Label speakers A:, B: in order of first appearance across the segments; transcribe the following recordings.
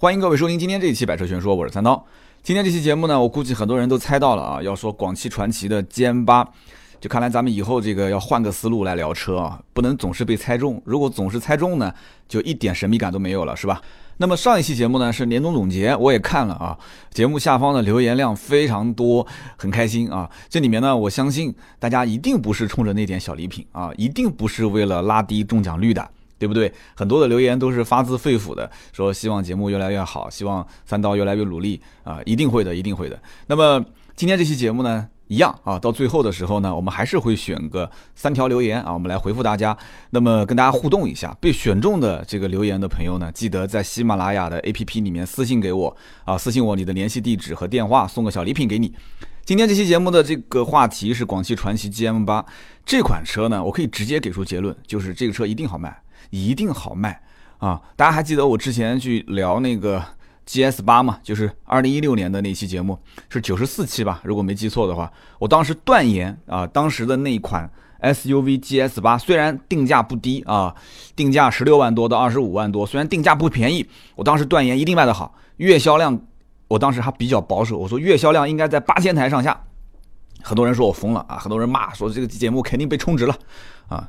A: 欢迎各位收听今天这一期《百车全说》，我是三刀。今天这期节目呢，我估计很多人都猜到了啊，要说广汽传祺的 GM 八，就看来咱们以后这个要换个思路来聊车啊，不能总是被猜中。如果总是猜中呢，就一点神秘感都没有了，是吧？那么上一期节目呢是年终总结，我也看了啊，节目下方的留言量非常多，很开心啊。这里面呢，我相信大家一定不是冲着那点小礼品啊，一定不是为了拉低中奖率的。对不对？很多的留言都是发自肺腑的，说希望节目越来越好，希望三刀越来越努力啊，一定会的，一定会的。那么今天这期节目呢，一样啊，到最后的时候呢，我们还是会选个三条留言啊，我们来回复大家。那么跟大家互动一下，被选中的这个留言的朋友呢，记得在喜马拉雅的 APP 里面私信给我啊，私信我你的联系地址和电话，送个小礼品给你。今天这期节目的这个话题是广汽传祺 GM 八这款车呢，我可以直接给出结论，就是这个车一定好卖。一定好卖啊！大家还记得我之前去聊那个 GS 八吗？就是二零一六年的那期节目，是九十四期吧？如果没记错的话，我当时断言啊，当时的那款 SUV GS 八虽然定价不低啊，定价十六万多到二十五万多，虽然定价不便宜，我当时断言一定卖得好，月销量，我当时还比较保守，我说月销量应该在八千台上下。很多人说我疯了啊，很多人骂说这个节目肯定被充值了啊。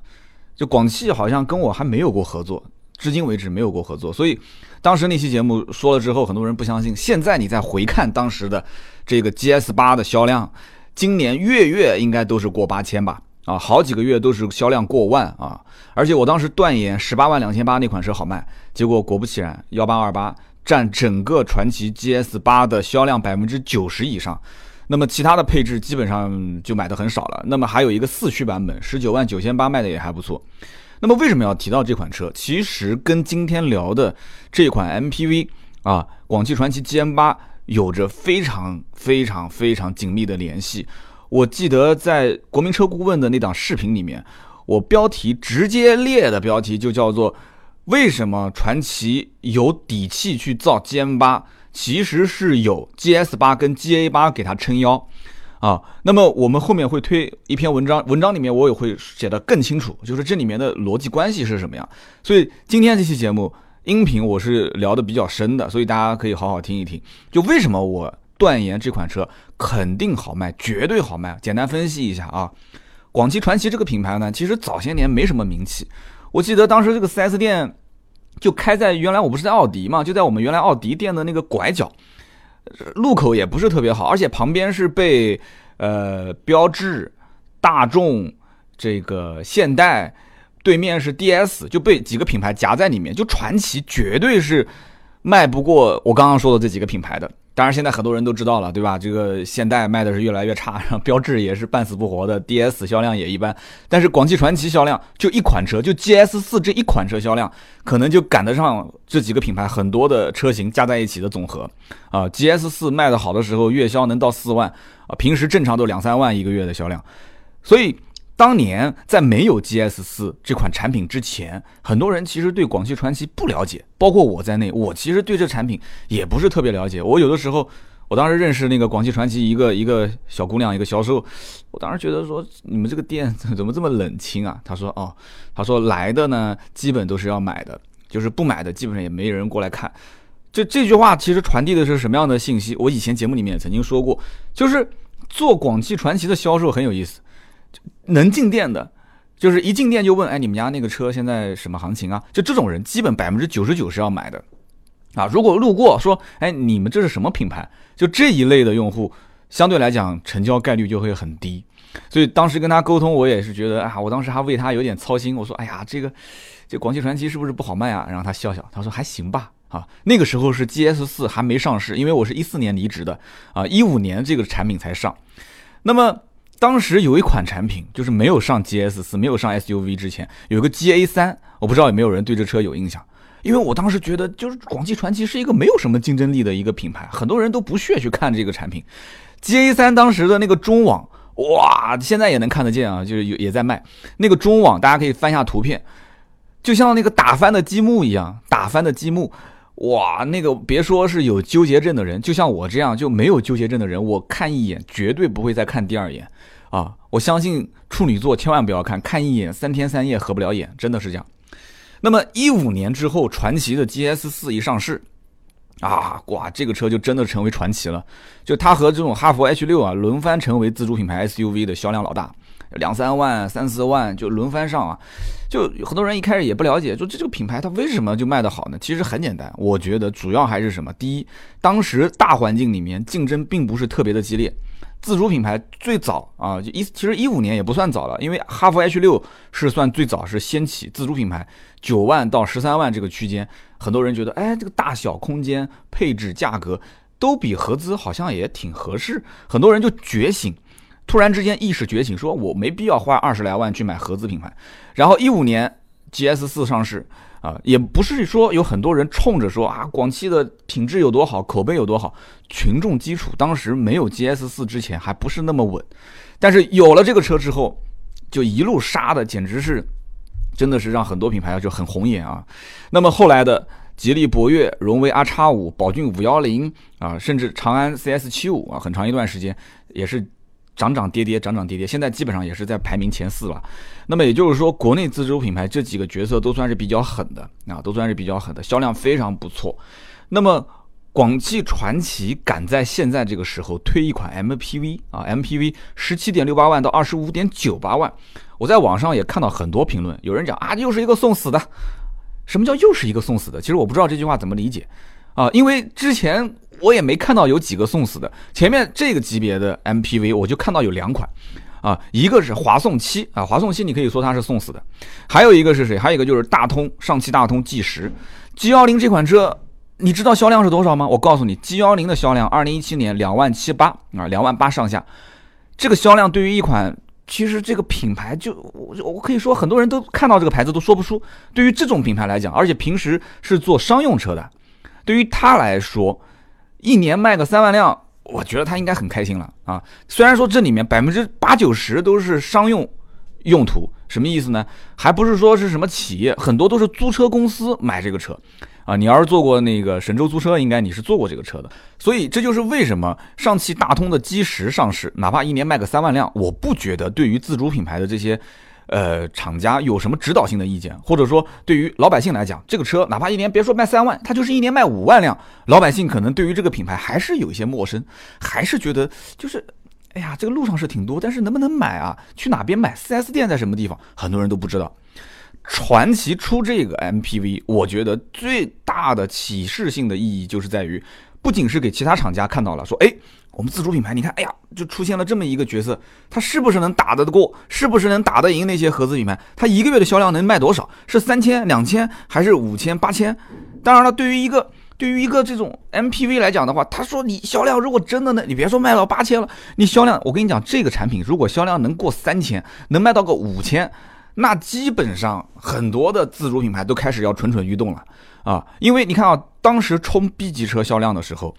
A: 就广汽好像跟我还没有过合作，至今为止没有过合作，所以当时那期节目说了之后，很多人不相信。现在你再回看当时的这个 GS 八的销量，今年月月应该都是过八千吧？啊，好几个月都是销量过万啊！而且我当时断言十八万两千八那款车好卖，结果果不其然，幺八二八占整个传祺 GS 八的销量百分之九十以上。那么其他的配置基本上就买的很少了。那么还有一个四驱版本，十九万九千八卖的也还不错。那么为什么要提到这款车？其实跟今天聊的这款 MPV 啊，广汽传祺 GM 八有着非常非常非常紧密的联系。我记得在国民车顾问的那档视频里面，我标题直接列的标题就叫做“为什么传祺有底气去造 GM 八”。其实是有 GS 八跟 GA 八给它撑腰，啊，那么我们后面会推一篇文章，文章里面我也会写的更清楚，就是这里面的逻辑关系是什么样。所以今天这期节目音频我是聊的比较深的，所以大家可以好好听一听。就为什么我断言这款车肯定好卖，绝对好卖。简单分析一下啊，广汽传祺这个品牌呢，其实早些年没什么名气，我记得当时这个 4S 店。就开在原来我不是在奥迪嘛，就在我们原来奥迪店的那个拐角，路口也不是特别好，而且旁边是被呃标致、大众、这个现代，对面是 DS，就被几个品牌夹在里面，就传奇绝对是卖不过我刚刚说的这几个品牌的。当然，现在很多人都知道了，对吧？这个现代卖的是越来越差，然后标致也是半死不活的，DS 销量也一般。但是广汽传祺销量就一款车，就 GS 四这一款车销量，可能就赶得上这几个品牌很多的车型加在一起的总和。啊，GS 四卖的好的时候，月销能到四万啊，平时正常都两三万一个月的销量，所以。当年在没有 GS 四这款产品之前，很多人其实对广汽传祺不了解，包括我在内，我其实对这产品也不是特别了解。我有的时候，我当时认识那个广汽传祺一个一个小姑娘，一个销售，我当时觉得说你们这个店怎么这么冷清啊？他说哦，他说来的呢基本都是要买的，就是不买的基本上也没人过来看。这这句话其实传递的是什么样的信息？我以前节目里面也曾经说过，就是做广汽传祺的销售很有意思。能进店的，就是一进店就问，哎，你们家那个车现在什么行情啊？就这种人，基本百分之九十九是要买的，啊，如果路过说，哎，你们这是什么品牌？就这一类的用户，相对来讲成交概率就会很低。所以当时跟他沟通，我也是觉得，啊，我当时还为他有点操心。我说，哎呀，这个这广汽传祺是不是不好卖啊？然后他笑笑，他说还行吧。啊，那个时候是 GS 四还没上市，因为我是一四年离职的，啊，一五年这个产品才上。那么。当时有一款产品，就是没有上 GS 四，没有上 SUV 之前，有个 GA 三，我不知道有没有人对这车有印象。因为我当时觉得，就是广汽传祺是一个没有什么竞争力的一个品牌，很多人都不屑去看这个产品。GA 三当时的那个中网，哇，现在也能看得见啊，就是有也在卖那个中网，大家可以翻一下图片，就像那个打翻的积木一样，打翻的积木，哇，那个别说是有纠结症的人，就像我这样就没有纠结症的人，我看一眼绝对不会再看第二眼。啊，我相信处女座千万不要看，看一眼三天三夜合不了眼，真的是这样。那么一五年之后，传祺的 GS 四一上市，啊，哇，这个车就真的成为传奇了。就它和这种哈弗 H 六啊，轮番成为自主品牌 SUV 的销量老大，两三万、三四万就轮番上啊。就很多人一开始也不了解，说这这个品牌它为什么就卖得好呢？其实很简单，我觉得主要还是什么？第一，当时大环境里面竞争并不是特别的激烈。自主品牌最早啊，就一其实一五年也不算早了，因为哈弗 H 六是算最早是掀起自主品牌九万到十三万这个区间，很多人觉得，哎，这个大小空间、配置、价格都比合资好像也挺合适，很多人就觉醒，突然之间意识觉醒，说我没必要花二十来万去买合资品牌，然后一五年 GS 四上市。啊，也不是说有很多人冲着说啊，广汽的品质有多好，口碑有多好，群众基础当时没有 GS 四之前还不是那么稳，但是有了这个车之后，就一路杀的简直是，真的是让很多品牌就很红眼啊。那么后来的吉利博越、荣威 R 叉五、宝骏五幺零啊，甚至长安 CS 七五啊，很长一段时间也是。涨涨跌跌，涨涨跌跌，现在基本上也是在排名前四了。那么也就是说，国内自主品牌这几个角色都算是比较狠的啊，都算是比较狠的，销量非常不错。那么广汽传祺敢在现在这个时候推一款 MPV 啊，MPV 十七点六八万到二十五点九八万，我在网上也看到很多评论，有人讲啊，又是一个送死的。什么叫又是一个送死的？其实我不知道这句话怎么理解啊，因为之前。我也没看到有几个送死的。前面这个级别的 MPV，我就看到有两款，啊，一个是华颂七啊，华颂七你可以说它是送死的，还有一个是谁？还有一个就是大通上汽大通 G 十 G 幺零这款车，你知道销量是多少吗？我告诉你，G 幺零的销量，二零一七年两万七八啊，两万八上下，这个销量对于一款其实这个品牌就我我可以说很多人都看到这个牌子都说不出，对于这种品牌来讲，而且平时是做商用车的，对于他来说。一年卖个三万辆，我觉得他应该很开心了啊！虽然说这里面百分之八九十都是商用用途，什么意思呢？还不是说是什么企业，很多都是租车公司买这个车啊！你要是做过那个神州租车，应该你是坐过这个车的。所以这就是为什么上汽大通的基石上市，哪怕一年卖个三万辆，我不觉得对于自主品牌的这些。呃，厂家有什么指导性的意见，或者说对于老百姓来讲，这个车哪怕一年别说卖三万，它就是一年卖五万辆，老百姓可能对于这个品牌还是有一些陌生，还是觉得就是，哎呀，这个路上是挺多，但是能不能买啊？去哪边买？4S 店在什么地方？很多人都不知道。传奇出这个 MPV，我觉得最大的启示性的意义就是在于，不仅是给其他厂家看到了，说，哎。我们自主品牌，你看，哎呀，就出现了这么一个角色，他是不是能打得过？是不是能打得赢那些合资品牌？他一个月的销量能卖多少？是三千、两千，还是五千、八千？当然了，对于一个对于一个这种 MPV 来讲的话，他说你销量如果真的呢，你别说卖到八千了，你销量，我跟你讲，这个产品如果销量能过三千，能卖到个五千，那基本上很多的自主品牌都开始要蠢蠢欲动了啊！因为你看啊，当时冲 B 级车销量的时候。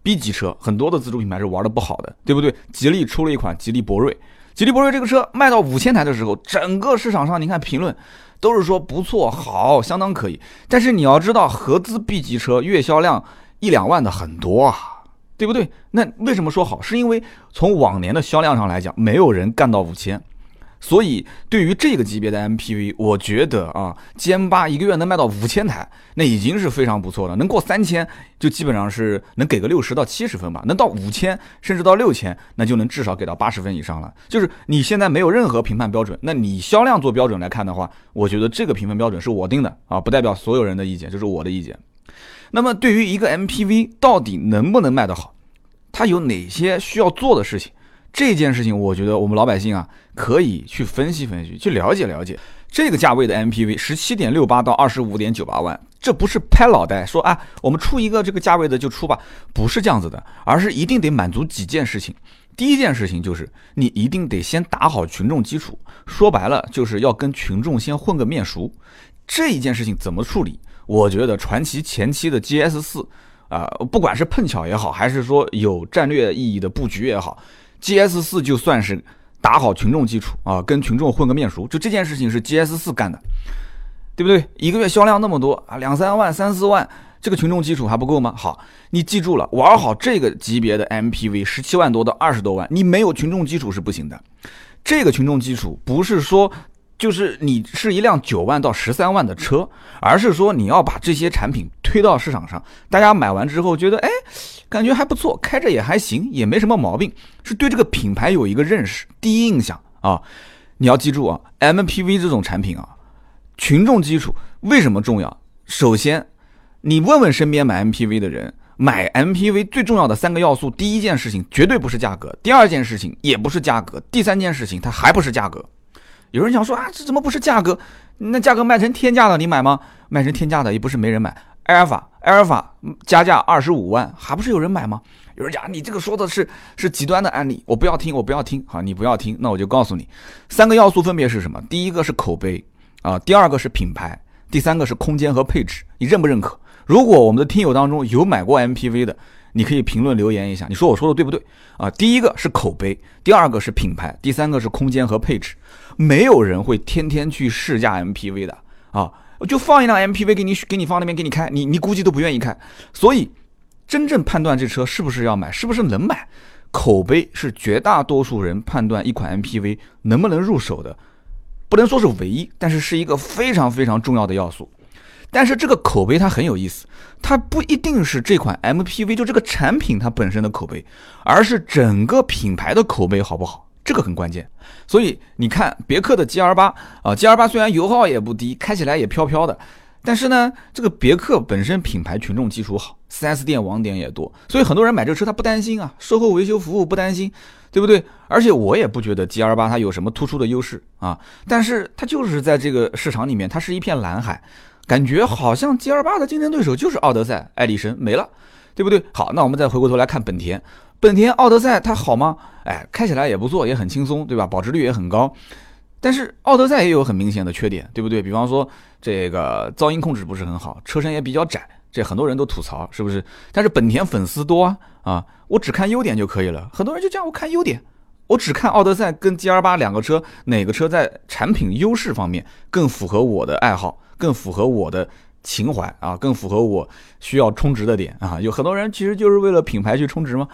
A: B 级车很多的自主品牌是玩的不好的，对不对？吉利出了一款吉利博瑞，吉利博瑞这个车卖到五千台的时候，整个市场上你看评论都是说不错、好、相当可以。但是你要知道，合资 B 级车月销量一两万的很多啊，对不对？那为什么说好？是因为从往年的销量上来讲，没有人干到五千。所以，对于这个级别的 MPV，我觉得啊，歼八一个月能卖到五千台，那已经是非常不错了。能过三千，就基本上是能给个六十到七十分吧。能到五千，甚至到六千，那就能至少给到八十分以上了。就是你现在没有任何评判标准，那你销量做标准来看的话，我觉得这个评分标准是我定的啊，不代表所有人的意见，就是我的意见。那么，对于一个 MPV 到底能不能卖得好，它有哪些需要做的事情？这件事情，我觉得我们老百姓啊，可以去分析分析，去了解了解这个价位的 MPV，十七点六八到二十五点九八万，这不是拍脑袋说啊，我们出一个这个价位的就出吧，不是这样子的，而是一定得满足几件事情。第一件事情就是你一定得先打好群众基础，说白了就是要跟群众先混个面熟。这一件事情怎么处理？我觉得传奇前期的 GS 四啊，不管是碰巧也好，还是说有战略意义的布局也好。G S 四就算是打好群众基础啊，跟群众混个面熟，就这件事情是 G S 四干的，对不对？一个月销量那么多啊，两三万、三四万，这个群众基础还不够吗？好，你记住了，玩好这个级别的 M P V，十七万多到二十多万，你没有群众基础是不行的。这个群众基础不是说就是你是一辆九万到十三万的车，而是说你要把这些产品推到市场上，大家买完之后觉得，哎，感觉还不错，开着也还行，也没什么毛病，是对这个品牌有一个认识，第一印象啊。你要记住啊，MPV 这种产品啊，群众基础为什么重要？首先，你问问身边买 MPV 的人，买 MPV 最重要的三个要素，第一件事情绝对不是价格，第二件事情也不是价格，第三件事情它还不是价格。有人想说啊，这怎么不是价格？那价格卖成天价了，你买吗？卖成天价的也不是没人买。埃尔法，埃尔法加价二十五万，还不是有人买吗？有人讲你这个说的是是极端的案例，我不要听，我不要听。好，你不要听，那我就告诉你，三个要素分别是什么？第一个是口碑啊，第二个是品牌，第三个是空间和配置，你认不认可？如果我们的听友当中有买过 MPV 的，你可以评论留言一下，你说我说的对不对啊？第一个是口碑，第二个是品牌，第三个是空间和配置。没有人会天天去试驾 MPV 的啊，就放一辆 MPV 给你给你放那边给你开，你你估计都不愿意开。所以，真正判断这车是不是要买，是不是能买，口碑是绝大多数人判断一款 MPV 能不能入手的，不能说是唯一，但是是一个非常非常重要的要素。但是这个口碑它很有意思，它不一定是这款 MPV 就这个产品它本身的口碑，而是整个品牌的口碑好不好。这个很关键，所以你看别克的 GL 八啊，GL 八虽然油耗也不低，开起来也飘飘的，但是呢，这个别克本身品牌群众基础好，4S 店网点也多，所以很多人买这车他不担心啊，售后维修服务不担心，对不对？而且我也不觉得 G R 八它有什么突出的优势啊，但是它就是在这个市场里面，它是一片蓝海，感觉好像 G R 八的竞争对手就是奥德赛、爱力绅没了，对不对？好，那我们再回过头来看本田。本田奥德赛它好吗？哎，开起来也不错，也很轻松，对吧？保值率也很高。但是奥德赛也有很明显的缺点，对不对？比方说这个噪音控制不是很好，车身也比较窄，这很多人都吐槽，是不是？但是本田粉丝多啊，啊，我只看优点就可以了。很多人就这样，我看优点，我只看奥德赛跟 G R 八两个车，哪个车在产品优势方面更符合我的爱好，更符合我的。情怀啊，更符合我需要充值的点啊，有很多人其实就是为了品牌去充值嘛，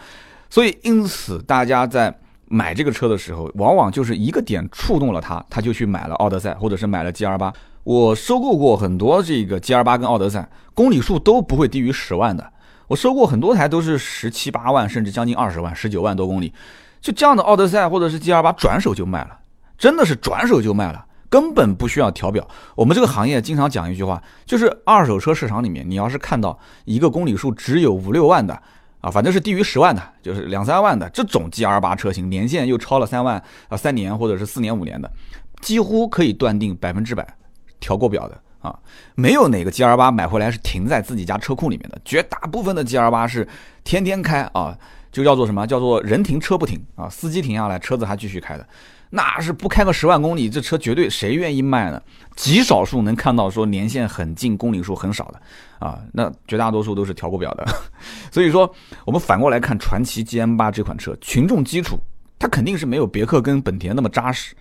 A: 所以因此大家在买这个车的时候，往往就是一个点触动了他，他就去买了奥德赛，或者是买了 G R 八。我收购过很多这个 G R 八跟奥德赛，公里数都不会低于十万的。我收过很多台都是十七八万，甚至将近二十万，十九万多公里，就这样的奥德赛或者是 G R 八转手就卖了，真的是转手就卖了。根本不需要调表。我们这个行业经常讲一句话，就是二手车市场里面，你要是看到一个公里数只有五六万的啊，反正是低于十万的，就是两三万的这种 G R 八车型，年限又超了三万啊，三年或者是四年五年的，几乎可以断定百分之百调过表的啊，没有哪个 G R 八买回来是停在自己家车库里面的，绝大部分的 G R 八是天天开啊，就叫做什么叫做人停车不停啊，司机停下来，车子还继续开的。那是不开个十万公里，这车绝对谁愿意卖呢？极少数能看到说年限很近、公里数很少的啊，那绝大多数都是调过表的。所以说，我们反过来看传祺 GM 八这款车，群众基础它肯定是没有别克跟本田那么扎实，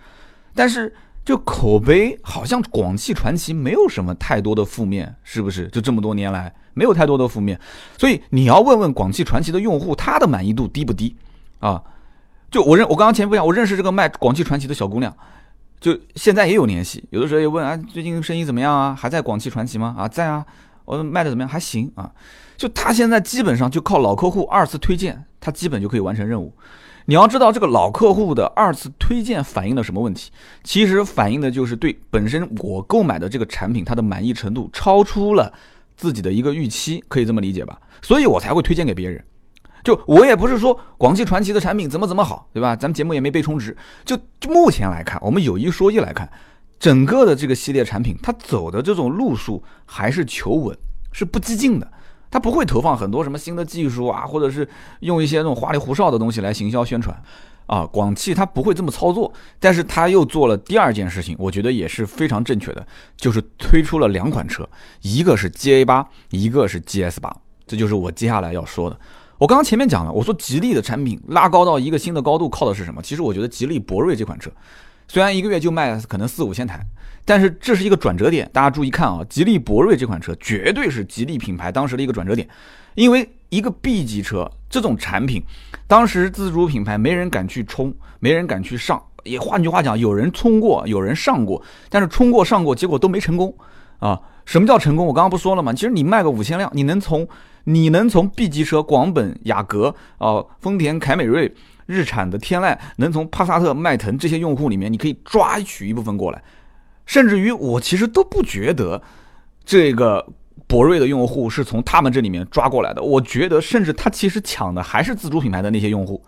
A: 但是就口碑好像广汽传祺没有什么太多的负面，是不是？就这么多年来没有太多的负面，所以你要问问广汽传祺的用户，他的满意度低不低啊？就我认我刚刚前面不讲，我认识这个卖广汽传祺的小姑娘，就现在也有联系，有的时候也问啊，最近生意怎么样啊？还在广汽传祺吗？啊，在啊，我卖的怎么样？还行啊。就他现在基本上就靠老客户二次推荐，他基本就可以完成任务。你要知道这个老客户的二次推荐反映了什么问题？其实反映的就是对本身我购买的这个产品它的满意程度超出了自己的一个预期，可以这么理解吧？所以我才会推荐给别人。就我也不是说广汽传祺的产品怎么怎么好，对吧？咱们节目也没被充值。就就目前来看，我们有一说一来看，整个的这个系列产品，它走的这种路数还是求稳，是不激进的。它不会投放很多什么新的技术啊，或者是用一些那种花里胡哨的东西来行销宣传啊。广汽它不会这么操作，但是它又做了第二件事情，我觉得也是非常正确的，就是推出了两款车，一个是 GA 八，一个是 GS 八。这就是我接下来要说的。我刚刚前面讲了，我说吉利的产品拉高到一个新的高度，靠的是什么？其实我觉得吉利博瑞这款车，虽然一个月就卖可能四五千台，但是这是一个转折点。大家注意看啊，吉利博瑞这款车绝对是吉利品牌当时的一个转折点，因为一个 B 级车这种产品，当时自主品牌没人敢去冲，没人敢去上，也换句话讲，有人冲过，有人上过，但是冲过上过，结果都没成功啊。什么叫成功？我刚刚不说了吗？其实你卖个五千辆，你能从你能从 B 级车广本雅阁啊，丰田凯美瑞、日产的天籁，能从帕萨特、迈腾这些用户里面，你可以抓取一部分过来。甚至于我其实都不觉得这个博瑞的用户是从他们这里面抓过来的。我觉得，甚至他其实抢的还是自主品牌的那些用户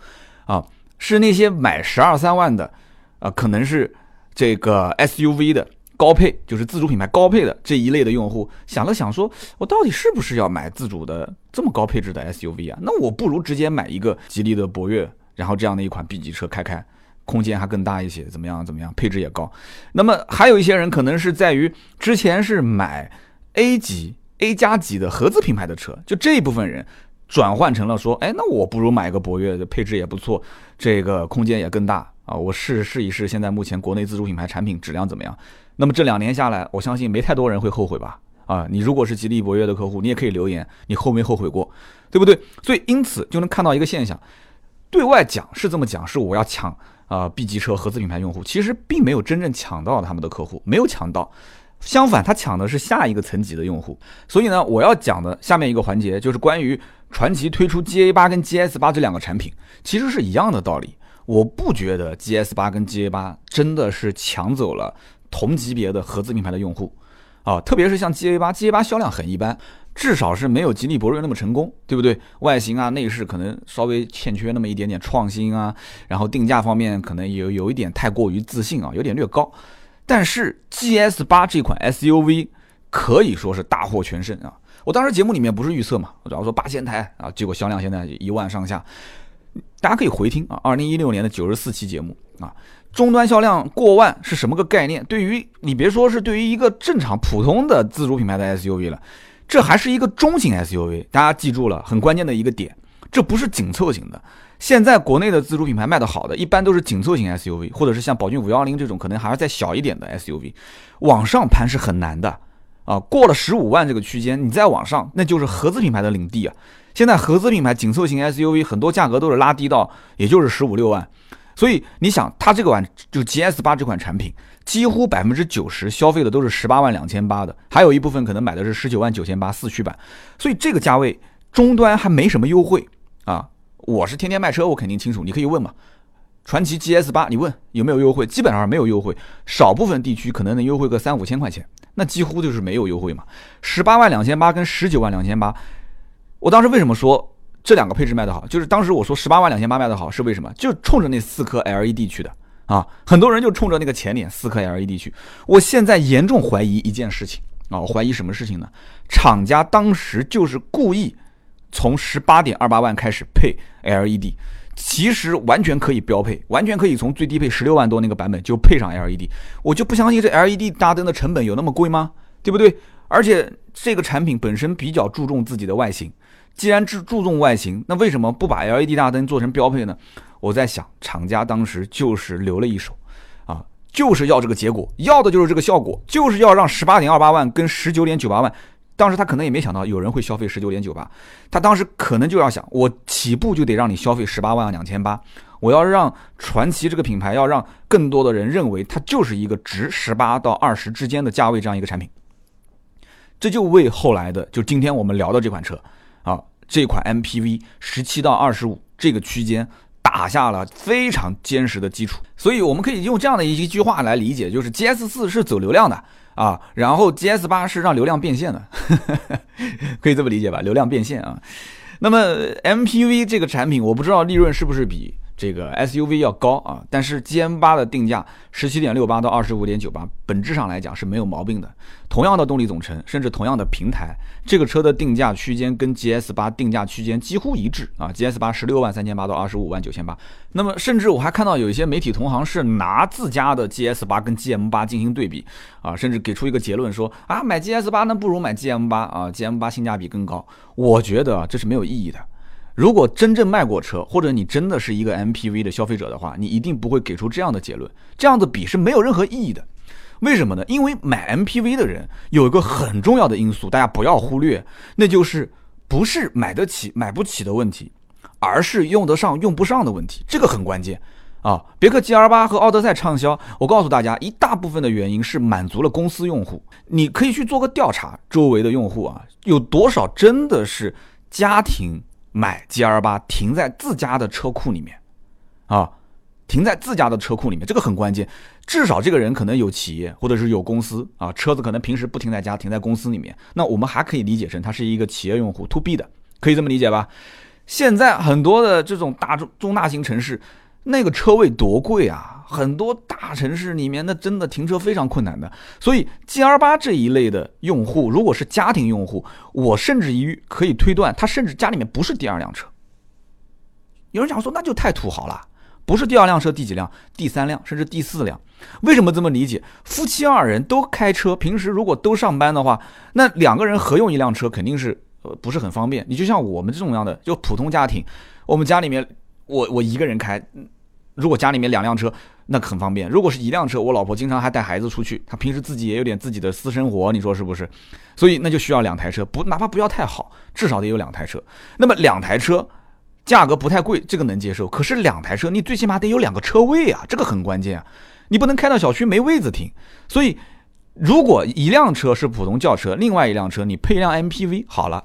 A: 啊，是那些买十二三万的啊，可能是这个 SUV 的。高配就是自主品牌高配的这一类的用户想了想，说我到底是不是要买自主的这么高配置的 SUV 啊？那我不如直接买一个吉利的博越，然后这样的一款 B 级车开开，空间还更大一些，怎么样？怎么样？配置也高。那么还有一些人可能是在于之前是买 A 级 A 加级的合资品牌的车，就这一部分人转换成了说，哎，那我不如买个博越，配置也不错，这个空间也更大啊，我试试一试现在目前国内自主品牌产品质量怎么样？那么这两年下来，我相信没太多人会后悔吧？啊，你如果是吉利博越的客户，你也可以留言，你后没后悔过，对不对？所以因此就能看到一个现象，对外讲是这么讲，是我要抢啊 B 级车合资品牌用户，其实并没有真正抢到他们的客户，没有抢到，相反他抢的是下一个层级的用户。所以呢，我要讲的下面一个环节就是关于传祺推出 GA 八跟 GS 八这两个产品，其实是一样的道理。我不觉得 GS 八跟 GA 八真的是抢走了。同级别的合资品牌的用户，啊，特别是像 G A 八，G A 八销量很一般，至少是没有吉利博瑞那么成功，对不对？外形啊，内饰可能稍微欠缺那么一点点创新啊，然后定价方面可能有有一点太过于自信啊，有点略高。但是 G S 八这款 S U V 可以说是大获全胜啊！我当时节目里面不是预测嘛，我主要说八千台啊，结果销量现在一万上下，大家可以回听啊，二零一六年的九十四期节目啊。终端销量过万是什么个概念？对于你别说是对于一个正常普通的自主品牌的 SUV 了，这还是一个中型 SUV。大家记住了很关键的一个点，这不是紧凑型的。现在国内的自主品牌卖的好的，一般都是紧凑型 SUV，或者是像宝骏五幺零这种可能还是再小一点的 SUV，往上攀是很难的啊。过了十五万这个区间，你再往上，那就是合资品牌的领地啊。现在合资品牌紧凑型 SUV 很多价格都是拉低到也就是十五六万。所以你想，它这个款就 GS 八这款产品，几乎百分之九十消费的都是十八万两千八的，还有一部分可能买的是十九万九千八四驱版。所以这个价位终端还没什么优惠啊！我是天天卖车，我肯定清楚。你可以问嘛，传祺 GS 八，你问有没有优惠？基本上没有优惠，少部分地区可能能优惠个三五千块钱，那几乎就是没有优惠嘛。十八万两千八跟十九万两千八，我当时为什么说？这两个配置卖的好，就是当时我说十八万两千八卖的好是为什么？就冲着那四颗 LED 去的啊！很多人就冲着那个前脸四颗 LED 去。我现在严重怀疑一件事情啊，我怀疑什么事情呢？厂家当时就是故意从十八点二八万开始配 LED，其实完全可以标配，完全可以从最低配十六万多那个版本就配上 LED。我就不相信这 LED 大灯的成本有那么贵吗？对不对？而且这个产品本身比较注重自己的外形。既然注注重外形，那为什么不把 LED 大灯做成标配呢？我在想，厂家当时就是留了一手，啊，就是要这个结果，要的就是这个效果，就是要让十八点二八万跟十九点九八万，当时他可能也没想到有人会消费十九点九八，他当时可能就要想，我起步就得让你消费十八万两千八，我要让传奇这个品牌，要让更多的人认为它就是一个值十八到二十之间的价位这样一个产品，这就为后来的就今天我们聊的这款车。啊，这款 MPV 十七到二十五这个区间打下了非常坚实的基础，所以我们可以用这样的一句话来理解，就是 GS 四是走流量的啊，然后 GS 八是让流量变现的，可以这么理解吧？流量变现啊。那么 MPV 这个产品，我不知道利润是不是比。这个 SUV 要高啊，但是 GM 八的定价十七点六八到二十五点九八，本质上来讲是没有毛病的。同样的动力总成，甚至同样的平台，这个车的定价区间跟 GS 八定价区间几乎一致啊。GS 八十六万三千八到二十五万九千八。那么，甚至我还看到有一些媒体同行是拿自家的 GS 八跟 GM 八进行对比啊，甚至给出一个结论说啊，买 GS 八那不如买 GM 八啊，GM 八性价比更高。我觉得这是没有意义的。如果真正卖过车，或者你真的是一个 MPV 的消费者的话，你一定不会给出这样的结论。这样的比是没有任何意义的。为什么呢？因为买 MPV 的人有一个很重要的因素，大家不要忽略，那就是不是买得起买不起的问题，而是用得上用不上的问题。这个很关键啊，别克 GL 八和奥德赛畅销，我告诉大家，一大部分的原因是满足了公司用户。你可以去做个调查，周围的用户啊，有多少真的是家庭买 GL 八停在自家的车库里面啊？停在自家的车库里面，这个很关键。至少这个人可能有企业或者是有公司啊，车子可能平时不停在家，停在公司里面。那我们还可以理解成他是一个企业用户，to B 的，可以这么理解吧？现在很多的这种大中中大型城市。那个车位多贵啊！很多大城市里面那真的停车非常困难的。所以 G R 八这一类的用户，如果是家庭用户，我甚至于可以推断，他甚至家里面不是第二辆车。有人讲说，那就太土豪了，不是第二辆车第几辆？第三辆，甚至第四辆。为什么这么理解？夫妻二人都开车，平时如果都上班的话，那两个人合用一辆车肯定是呃不是很方便。你就像我们这种样的，就普通家庭，我们家里面我我一个人开。如果家里面两辆车，那很方便。如果是一辆车，我老婆经常还带孩子出去，她平时自己也有点自己的私生活，你说是不是？所以那就需要两台车，不哪怕不要太好，至少得有两台车。那么两台车价格不太贵，这个能接受。可是两台车，你最起码得有两个车位啊，这个很关键啊。你不能开到小区没位子停。所以如果一辆车是普通轿车，另外一辆车你配辆 MPV，好了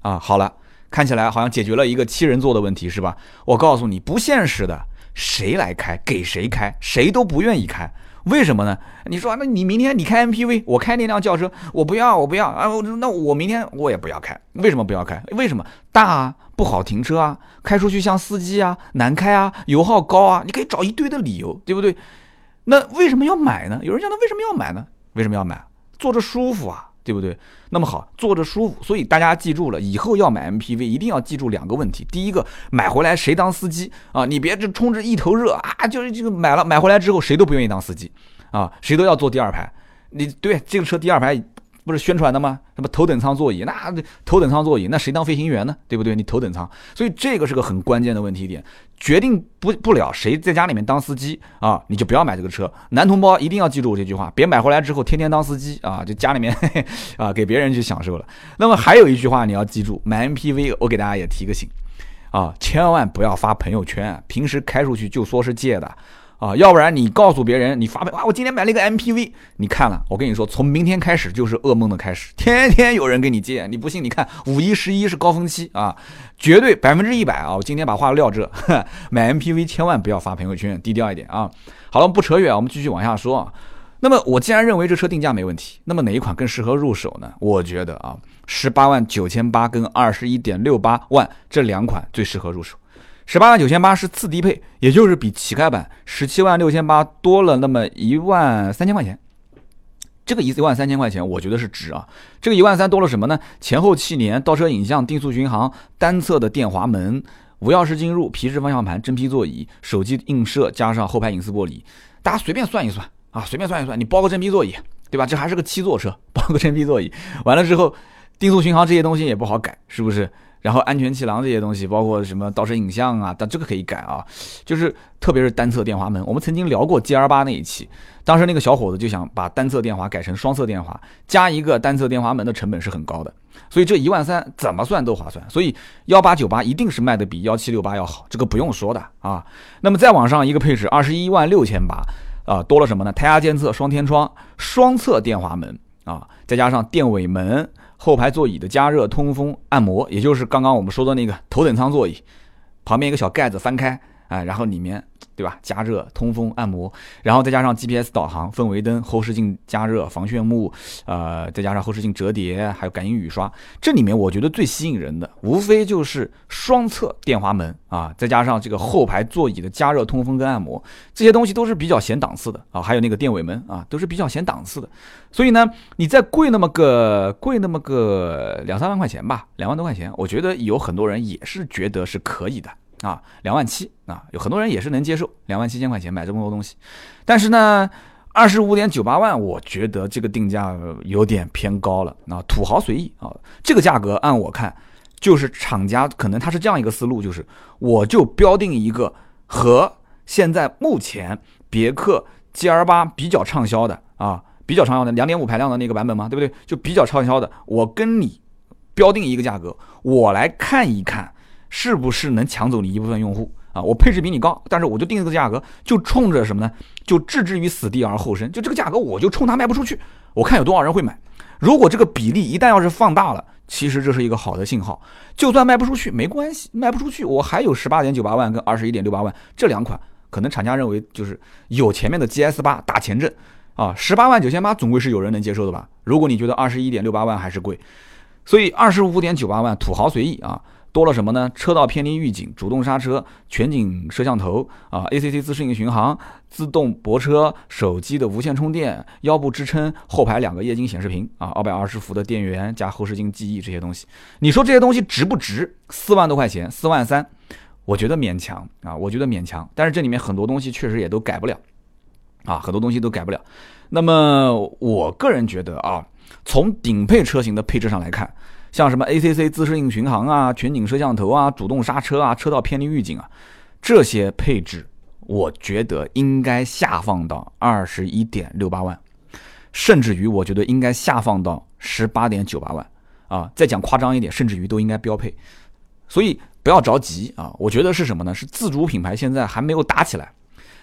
A: 啊，好了，看起来好像解决了一个七人座的问题，是吧？我告诉你，不现实的。谁来开给谁开，谁都不愿意开，为什么呢？你说，那你明天你开 MPV，我开那辆轿车，我不要，我不要啊！那我明天我也不要开，为什么不要开？为什么大啊，不好停车啊，开出去像司机啊，难开啊，油耗高啊，你可以找一堆的理由，对不对？那为什么要买呢？有人讲，那为什么要买呢？为什么要买？坐着舒服啊。对不对？那么好，坐着舒服，所以大家记住了，以后要买 MPV 一定要记住两个问题。第一个，买回来谁当司机啊？你别这冲着一头热啊，就是这个买了买回来之后谁都不愿意当司机啊，谁都要坐第二排。你对这个车第二排。不是宣传的吗？什么头等舱座椅？那头等舱座椅，那谁当飞行员呢？对不对？你头等舱，所以这个是个很关键的问题点，决定不不了谁在家里面当司机啊，你就不要买这个车。男同胞一定要记住我这句话，别买回来之后天天当司机啊，就家里面 啊给别人去享受了。那么还有一句话你要记住，买 MPV 我给大家也提个醒啊，千万不要发朋友圈，平时开出去就说是借的。啊，要不然你告诉别人你发啊，我今天买了一个 MPV，你看了，我跟你说，从明天开始就是噩梦的开始，天天有人给你借，你不信？你看五一、十一是高峰期啊，绝对百分之一百啊！我今天把话撂这，买 MPV 千万不要发朋友圈，低调一点啊。好了，不扯远，我们继续往下说啊。那么我既然认为这车定价没问题，那么哪一款更适合入手呢？我觉得啊，十八万九千八跟二十一点六八万这两款最适合入手。十八万九千八是次低配，也就是比乞丐版十七万六千八多了那么一万三千块钱。这个一一万三千块钱，我觉得是值啊。这个一万三多了什么呢？前后气帘、倒车影像、定速巡航、单侧的电滑门、无钥匙进入、皮质方向盘、真皮座椅、手机映射，加上后排隐私玻璃，大家随便算一算啊，随便算一算，你包个真皮座椅，对吧？这还是个七座车，包个真皮座椅，完了之后，定速巡航这些东西也不好改，是不是？然后安全气囊这些东西，包括什么倒车影像啊，但这个可以改啊，就是特别是单侧电滑门。我们曾经聊过 G R 八那一期，当时那个小伙子就想把单侧电滑改成双侧电滑，加一个单侧电滑门的成本是很高的，所以这一万三怎么算都划算。所以幺八九八一定是卖的比幺七六八要好，这个不用说的啊。那么再往上一个配置，二十一万六千八啊，多了什么呢？胎压监测、双天窗、双侧电滑门啊，再加上电尾门。后排座椅的加热、通风、按摩，也就是刚刚我们说的那个头等舱座椅，旁边一个小盖子翻开，哎，然后里面。对吧？加热、通风、按摩，然后再加上 GPS 导航、氛围灯、后视镜加热、防眩目，呃，再加上后视镜折叠，还有感应雨刷。这里面我觉得最吸引人的，无非就是双侧电滑门啊，再加上这个后排座椅的加热、通风跟按摩，这些东西都是比较显档次的啊。还有那个电尾门啊，都是比较显档次的。所以呢，你再贵那么个贵那么个两三万块钱吧，两万多块钱，我觉得有很多人也是觉得是可以的。啊，两万七啊，有很多人也是能接受两万七千块钱买这么多东西，但是呢，二十五点九八万，我觉得这个定价有点偏高了啊，土豪随意啊，这个价格按我看，就是厂家可能他是这样一个思路，就是我就标定一个和现在目前别克 GL 八比较畅销的啊，比较畅销的两点五排量的那个版本嘛，对不对？就比较畅销的，我跟你标定一个价格，我来看一看。是不是能抢走你一部分用户啊，我配置比你高，但是我就定这个价格，就冲着什么呢？就置之于死地而后生，就这个价格我就冲它卖不出去，我看有多少人会买。如果这个比例一旦要是放大了，其实这是一个好的信号。就算卖不出去没关系，卖不出去我还有十八点九八万跟二十一点六八万这两款，可能厂家认为就是有前面的 GS 八打前阵啊，十八万九千八总归是有人能接受的吧？如果你觉得二十一点六八万还是贵，所以二十五点九八万土豪随意啊。多了什么呢？车道偏离预警、主动刹车、全景摄像头啊，ACC 自适应巡航、自动泊车、手机的无线充电、腰部支撑、后排两个液晶显示屏啊，二百二十伏的电源加后视镜记忆这些东西，你说这些东西值不值？四万多块钱，四万三，我觉得勉强啊，我觉得勉强。但是这里面很多东西确实也都改不了啊，很多东西都改不了。那么我个人觉得啊，从顶配车型的配置上来看。像什么 ACC 自适应巡航啊、全景摄像头啊、主动刹车啊、车道偏离预警啊，这些配置，我觉得应该下放到二十一点六八万，甚至于我觉得应该下放到十八点九八万啊。再讲夸张一点，甚至于都应该标配。所以不要着急啊，我觉得是什么呢？是自主品牌现在还没有打起来，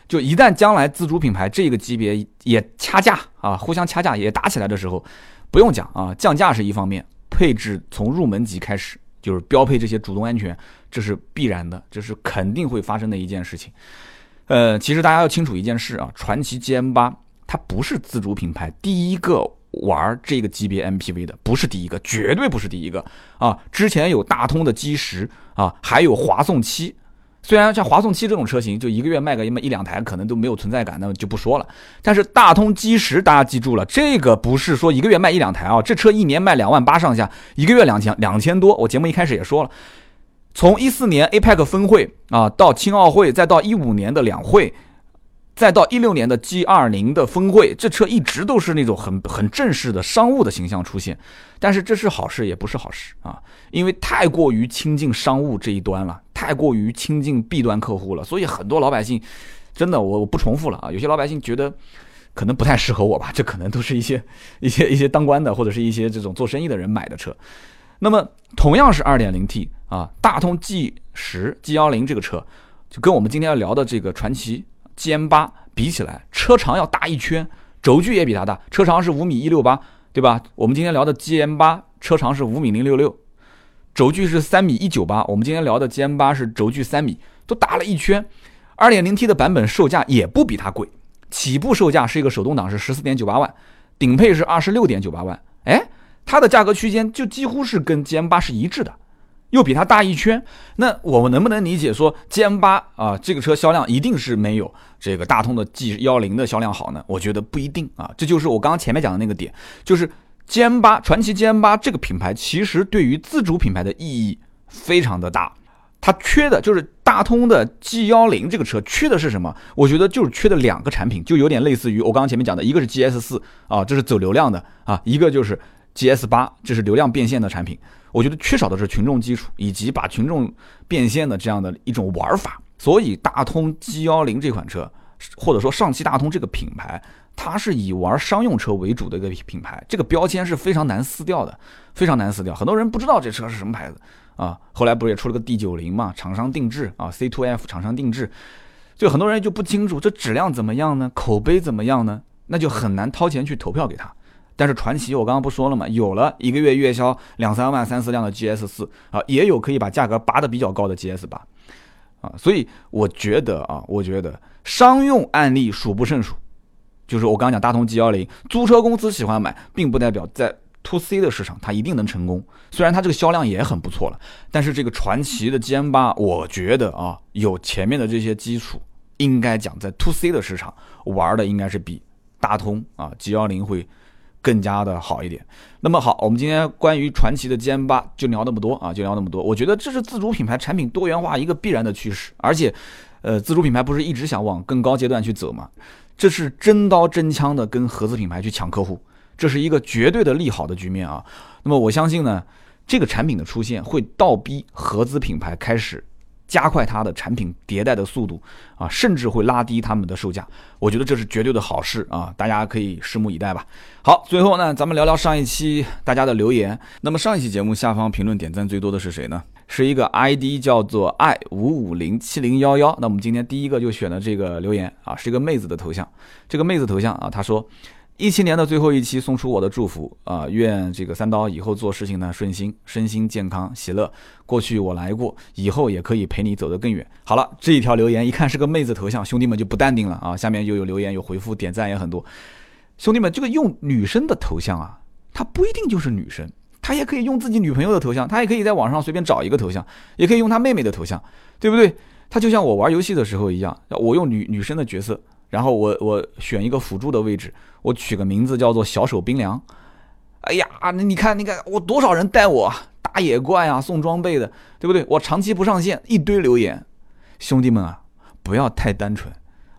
A: 就一旦将来自主品牌这个级别也掐架啊，互相掐架也打起来的时候，不用讲啊，降价是一方面。配置从入门级开始就是标配这些主动安全，这是必然的，这是肯定会发生的一件事情。呃，其实大家要清楚一件事啊，传祺 GM 八它不是自主品牌第一个玩这个级别 MPV 的，不是第一个，绝对不是第一个啊！之前有大通的 G 十啊，还有华颂七。虽然像华颂七这种车型，就一个月卖个一一两台，可能都没有存在感，那就不说了。但是大通 G 十，大家记住了，这个不是说一个月卖一两台啊，这车一年卖两万八上下，一个月两千两千多。我节目一开始也说了，从一四年 APEC 峰会啊，到青奥会，再到一五年的两会。再到一六年的 G 二零的峰会，这车一直都是那种很很正式的商务的形象出现，但是这是好事也不是好事啊，因为太过于亲近商务这一端了，太过于亲近 B 端客户了，所以很多老百姓真的我我不重复了啊，有些老百姓觉得可能不太适合我吧，这可能都是一些一些一些当官的或者是一些这种做生意的人买的车。那么同样是二点零 T 啊，大通 G 十 G 幺零这个车，就跟我们今天要聊的这个传奇。GM 八比起来，车长要大一圈，轴距也比它大，车长是五米一六八，对吧？我们今天聊的 GM 八车长是五米零六六，轴距是三米一九八。我们今天聊的 GM 八是轴距三米，都大了一圈。二点零 T 的版本售价也不比它贵，起步售价是一个手动挡是十四点九八万，顶配是二十六点九八万。哎，它的价格区间就几乎是跟 GM 八是一致的。又比它大一圈，那我们能不能理解说 G M 八啊这个车销量一定是没有这个大通的 G 幺零的销量好呢？我觉得不一定啊，这就是我刚刚前面讲的那个点，就是 G M 八传奇 G M 八这个品牌其实对于自主品牌的意义非常的大，它缺的就是大通的 G 幺零这个车缺的是什么？我觉得就是缺的两个产品，就有点类似于我刚刚前面讲的，一个是 G S 四啊，这是走流量的啊，一个就是 G S 八，这是流量变现的产品。我觉得缺少的是群众基础，以及把群众变现的这样的一种玩法。所以大通 G 幺零这款车，或者说上汽大通这个品牌，它是以玩商用车为主的一个品牌，这个标签是非常难撕掉的，非常难撕掉。很多人不知道这车是什么牌子啊，后来不是也出了个 D 九零嘛，厂商定制啊，C to F 厂商定制，就很多人就不清楚这质量怎么样呢？口碑怎么样呢？那就很难掏钱去投票给他。但是传奇，我刚刚不说了吗？有了一个月月销两三万、三四辆的 GS 四啊，也有可以把价格拔得比较高的 GS 八啊，所以我觉得啊，我觉得商用案例数不胜数。就是我刚刚讲大通 G 幺零，租车公司喜欢买，并不代表在 To C 的市场它一定能成功。虽然它这个销量也很不错了，但是这个传奇的 GM 八，我觉得啊，有前面的这些基础，应该讲在 To C 的市场玩的应该是比大通啊 G 幺零会。更加的好一点。那么好，我们今天关于传奇的 GM 八就聊那么多啊，就聊那么多。我觉得这是自主品牌产品多元化一个必然的趋势，而且，呃，自主品牌不是一直想往更高阶段去走吗？这是真刀真枪的跟合资品牌去抢客户，这是一个绝对的利好的局面啊。那么我相信呢，这个产品的出现会倒逼合资品牌开始。加快它的产品迭代的速度啊，甚至会拉低他们的售价。我觉得这是绝对的好事啊，大家可以拭目以待吧。好，最后呢，咱们聊聊上一期大家的留言。那么上一期节目下方评论点赞最多的是谁呢？是一个 ID 叫做 i 五五零七零幺幺。那我们今天第一个就选了这个留言啊，是一个妹子的头像。这个妹子头像啊，她说。一七年的最后一期，送出我的祝福啊！愿这个三刀以后做事情呢顺心，身心健康，喜乐。过去我来过，以后也可以陪你走得更远。好了，这一条留言一看是个妹子头像，兄弟们就不淡定了啊！下面又有留言，有回复，点赞也很多。兄弟们，这个用女生的头像啊，她不一定就是女生，她也可以用自己女朋友的头像，她也可以在网上随便找一个头像，也可以用她妹妹的头像，对不对？她就像我玩游戏的时候一样，我用女女生的角色。然后我我选一个辅助的位置，我取个名字叫做小手冰凉。哎呀，那你看，你看我多少人带我打野怪啊，送装备的，对不对？我长期不上线，一堆留言，兄弟们啊，不要太单纯，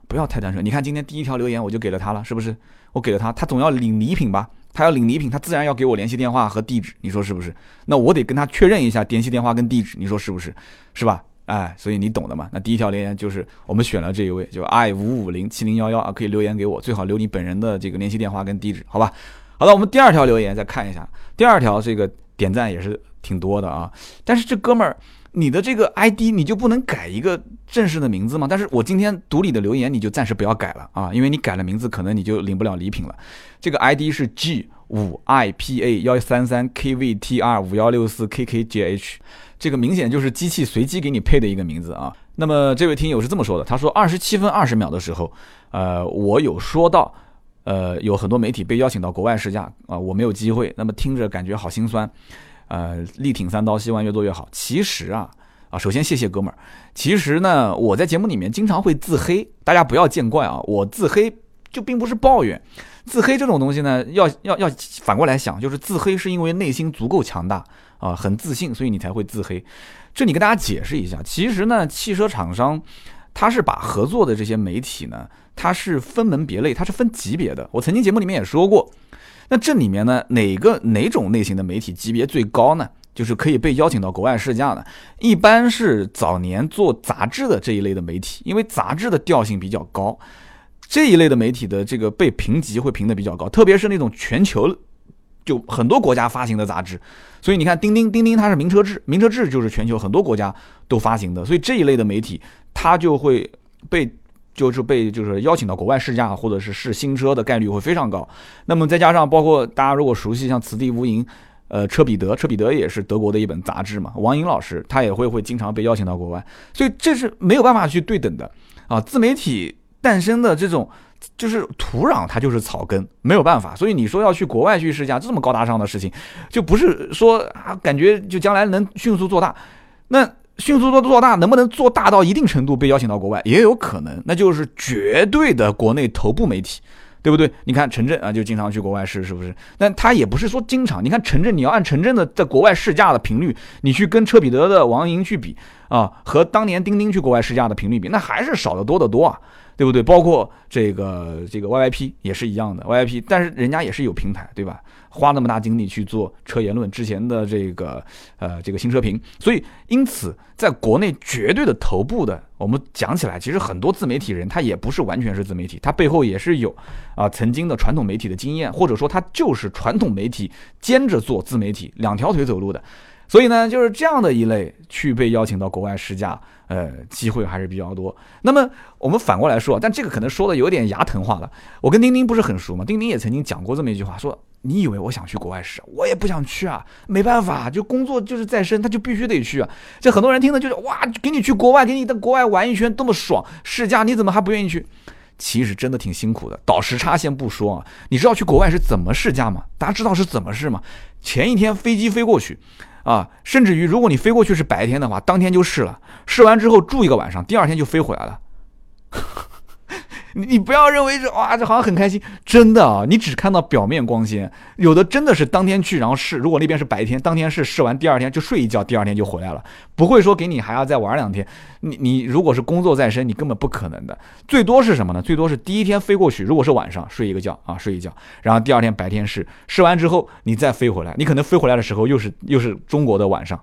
A: 不要太单纯。你看今天第一条留言我就给了他了，是不是？我给了他，他总要领礼品吧？他要领礼品，他自然要给我联系电话和地址，你说是不是？那我得跟他确认一下联系电话跟地址，你说是不是？是吧？哎，所以你懂的嘛。那第一条留言就是我们选了这一位，就 i 五五零七零幺幺啊，可以留言给我，最好留你本人的这个联系电话跟地址，好吧？好的，我们第二条留言再看一下，第二条这个点赞也是挺多的啊。但是这哥们儿，你的这个 ID 你就不能改一个正式的名字吗？但是我今天读你的留言，你就暂时不要改了啊，因为你改了名字，可能你就领不了礼品了。这个 ID 是 G 五 IPA 幺三三 KVTR 五幺六四 KKJH。这个明显就是机器随机给你配的一个名字啊。那么这位听友是这么说的，他说二十七分二十秒的时候，呃，我有说到，呃，有很多媒体被邀请到国外试驾啊，我没有机会。那么听着感觉好心酸，呃，力挺三刀，希望越做越好。其实啊，啊，首先谢谢哥们儿。其实呢，我在节目里面经常会自黑，大家不要见怪啊。我自黑就并不是抱怨，自黑这种东西呢，要要要反过来想，就是自黑是因为内心足够强大。啊，很自信，所以你才会自黑。这你跟大家解释一下，其实呢，汽车厂商他是把合作的这些媒体呢，它是分门别类，它是分级别的。我曾经节目里面也说过，那这里面呢，哪个哪种类型的媒体级别最高呢？就是可以被邀请到国外试驾的，一般是早年做杂志的这一类的媒体，因为杂志的调性比较高，这一类的媒体的这个被评级会评的比较高，特别是那种全球。就很多国家发行的杂志，所以你看，钉钉钉钉它是名车志，名车志就是全球很多国家都发行的，所以这一类的媒体，它就会被就是被就是邀请到国外试驾或者是试新车的概率会非常高。那么再加上包括大家如果熟悉像此地无银，呃，车彼得，车彼得也是德国的一本杂志嘛，王莹老师他也会会经常被邀请到国外，所以这是没有办法去对等的啊，自媒体诞生的这种。就是土壤，它就是草根，没有办法。所以你说要去国外去试驾，这么高大上的事情，就不是说啊，感觉就将来能迅速做大。那迅速做做大，能不能做大到一定程度被邀请到国外，也有可能。那就是绝对的国内头部媒体，对不对？你看陈震啊，就经常去国外试，是不是？但他也不是说经常。你看陈震，你要按陈震的在国外试驾的频率，你去跟车彼得的王莹去比啊，和当年钉钉去国外试驾的频率比，那还是少得多得多啊。对不对？包括这个这个 YYP 也是一样的 YYP，但是人家也是有平台，对吧？花那么大精力去做车言论之前的这个呃这个新车评，所以因此在国内绝对的头部的，我们讲起来，其实很多自媒体人他也不是完全是自媒体，他背后也是有啊曾经的传统媒体的经验，或者说他就是传统媒体兼着做自媒体，两条腿走路的。所以呢，就是这样的一类去被邀请到国外试驾，呃，机会还是比较多。那么我们反过来说，但这个可能说的有点牙疼话了。我跟丁丁不是很熟嘛，丁丁也曾经讲过这么一句话，说你以为我想去国外试，我也不想去啊，没办法，就工作就是在身，他就必须得去啊。这很多人听的就是哇，给你去国外，给你在国外玩一圈，多么爽，试驾你怎么还不愿意去？其实真的挺辛苦的，倒时差先不说啊，你知道去国外是怎么试驾吗？大家知道是怎么试吗？前一天飞机飞过去。啊，甚至于，如果你飞过去是白天的话，当天就试了，试完之后住一个晚上，第二天就飞回来了。你不要认为这哇，这好像很开心，真的啊！你只看到表面光鲜，有的真的是当天去然后试，如果那边是白天，当天试试完第二天就睡一觉，第二天就回来了，不会说给你还要再玩两天。你你如果是工作在身，你根本不可能的。最多是什么呢？最多是第一天飞过去，如果是晚上睡一个觉啊，睡一觉，然后第二天白天试，试完之后你再飞回来，你可能飞回来的时候又是又是中国的晚上，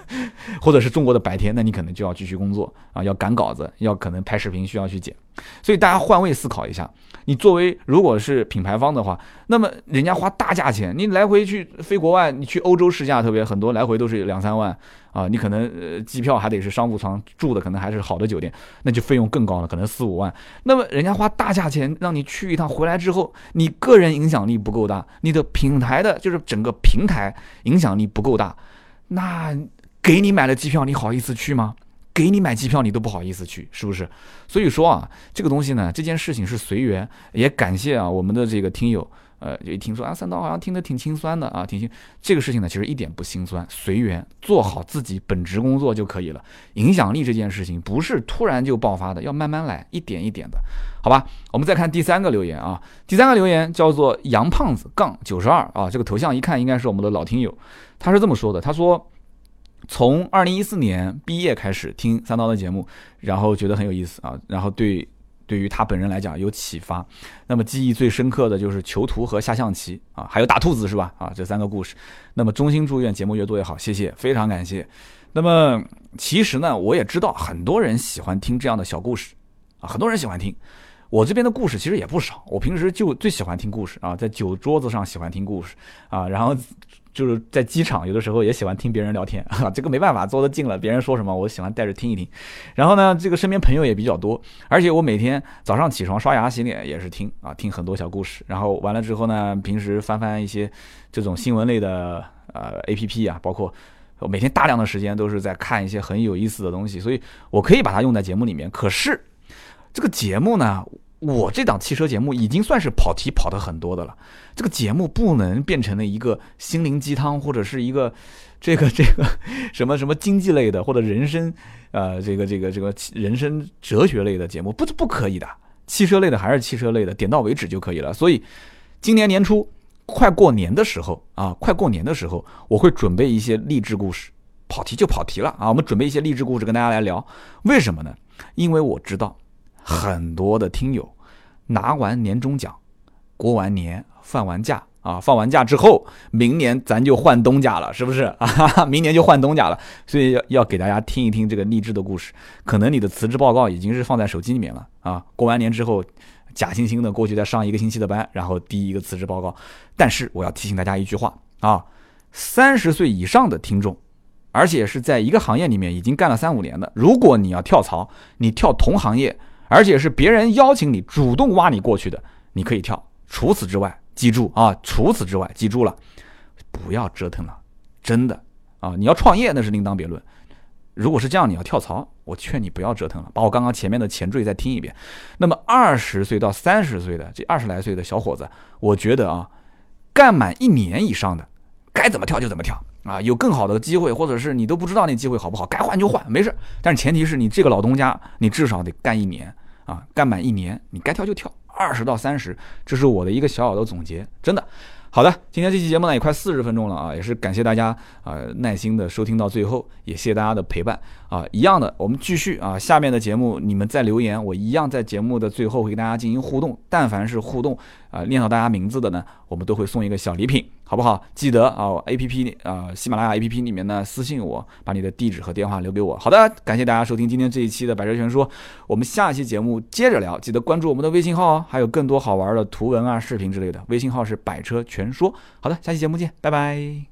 A: 或者是中国的白天，那你可能就要继续工作啊，要赶稿子，要可能拍视频需要去剪。所以大家换位思考一下，你作为如果是品牌方的话，那么人家花大价钱，你来回去飞国外，你去欧洲试驾，特别很多来回都是两三万啊，你可能机票还得是商务舱，住的可能还是好的酒店，那就费用更高了，可能四五万。那么人家花大价钱让你去一趟，回来之后你个人影响力不够大，你的品牌的就是整个平台影响力不够大，那给你买了机票，你好意思去吗？给你买机票你都不好意思去，是不是？所以说啊，这个东西呢，这件事情是随缘，也感谢啊我们的这个听友。呃，就一听说啊，三刀好像听得挺心酸的啊，挺心。这个事情呢，其实一点不心酸，随缘，做好自己本职工作就可以了。影响力这件事情不是突然就爆发的，要慢慢来，一点一点的，好吧？我们再看第三个留言啊，第三个留言叫做杨胖子杠九十二啊，这个头像一看应该是我们的老听友，他是这么说的，他说从二零一四年毕业开始听三刀的节目，然后觉得很有意思啊，然后对。对于他本人来讲有启发，那么记忆最深刻的就是囚徒和下象棋啊，还有打兔子是吧？啊，这三个故事。那么衷心祝愿节目越多越好，谢谢，非常感谢。那么其实呢，我也知道很多人喜欢听这样的小故事啊，很多人喜欢听。我这边的故事其实也不少，我平时就最喜欢听故事啊，在酒桌子上喜欢听故事啊，然后。就是在机场，有的时候也喜欢听别人聊天啊，这个没办法，坐得近了，别人说什么，我喜欢带着听一听。然后呢，这个身边朋友也比较多，而且我每天早上起床刷牙洗脸也是听啊，听很多小故事。然后完了之后呢，平时翻翻一些这种新闻类的呃 A P P 啊，包括我每天大量的时间都是在看一些很有意思的东西，所以我可以把它用在节目里面。可是这个节目呢？我这档汽车节目已经算是跑题跑的很多的了，这个节目不能变成了一个心灵鸡汤 或者是一个这个这个什么什么经济类的或者人生呃这个这个这个人生哲学类的节目，不不可以的，汽车类的还是汽车类的，点到为止就可以了。所以今年年初快过年的时候啊，快过年的时候，我会准备一些励志故事，跑题就跑题了啊，我们准备一些励志故事跟大家来聊，为什么呢？因为我知道。很多的听友拿完年终奖，过完年放完假啊，放完假之后，明年咱就换东家了，是不是 啊？明年就换东家了，所以要要给大家听一听这个励志的故事。可能你的辞职报告已经是放在手机里面了啊，过完年之后，假惺惺的过去再上一个星期的班，然后递一个辞职报告。但是我要提醒大家一句话啊，三十岁以上的听众，而且是在一个行业里面已经干了三五年的，如果你要跳槽，你跳同行业。而且是别人邀请你主动挖你过去的，你可以跳。除此之外，记住啊，除此之外，记住了，不要折腾了，真的啊！你要创业那是另当别论。如果是这样，你要跳槽，我劝你不要折腾了，把我刚刚前面的前缀再听一遍。那么二十岁到三十岁的这二十来岁的小伙子，我觉得啊，干满一年以上的，该怎么跳就怎么跳啊！有更好的机会，或者是你都不知道那机会好不好，该换就换，没事。但是前提是你这个老东家，你至少得干一年。啊，干满一年，你该跳就跳，二十到三十，这是我的一个小小的总结，真的。好的，今天这期节目呢也快四十分钟了啊，也是感谢大家啊耐心的收听到最后，也谢谢大家的陪伴啊。一样的，我们继续啊，下面的节目你们再留言，我一样在节目的最后会跟大家进行互动，但凡是互动啊念到大家名字的呢，我们都会送一个小礼品。好不好？记得啊，A P P 啊，喜马拉雅 A P P 里面呢，私信我，把你的地址和电话留给我。好的，感谢大家收听今天这一期的百车全说，我们下期节目接着聊。记得关注我们的微信号哦，还有更多好玩的图文啊、视频之类的。微信号是百车全说。好的，下期节目见，拜拜。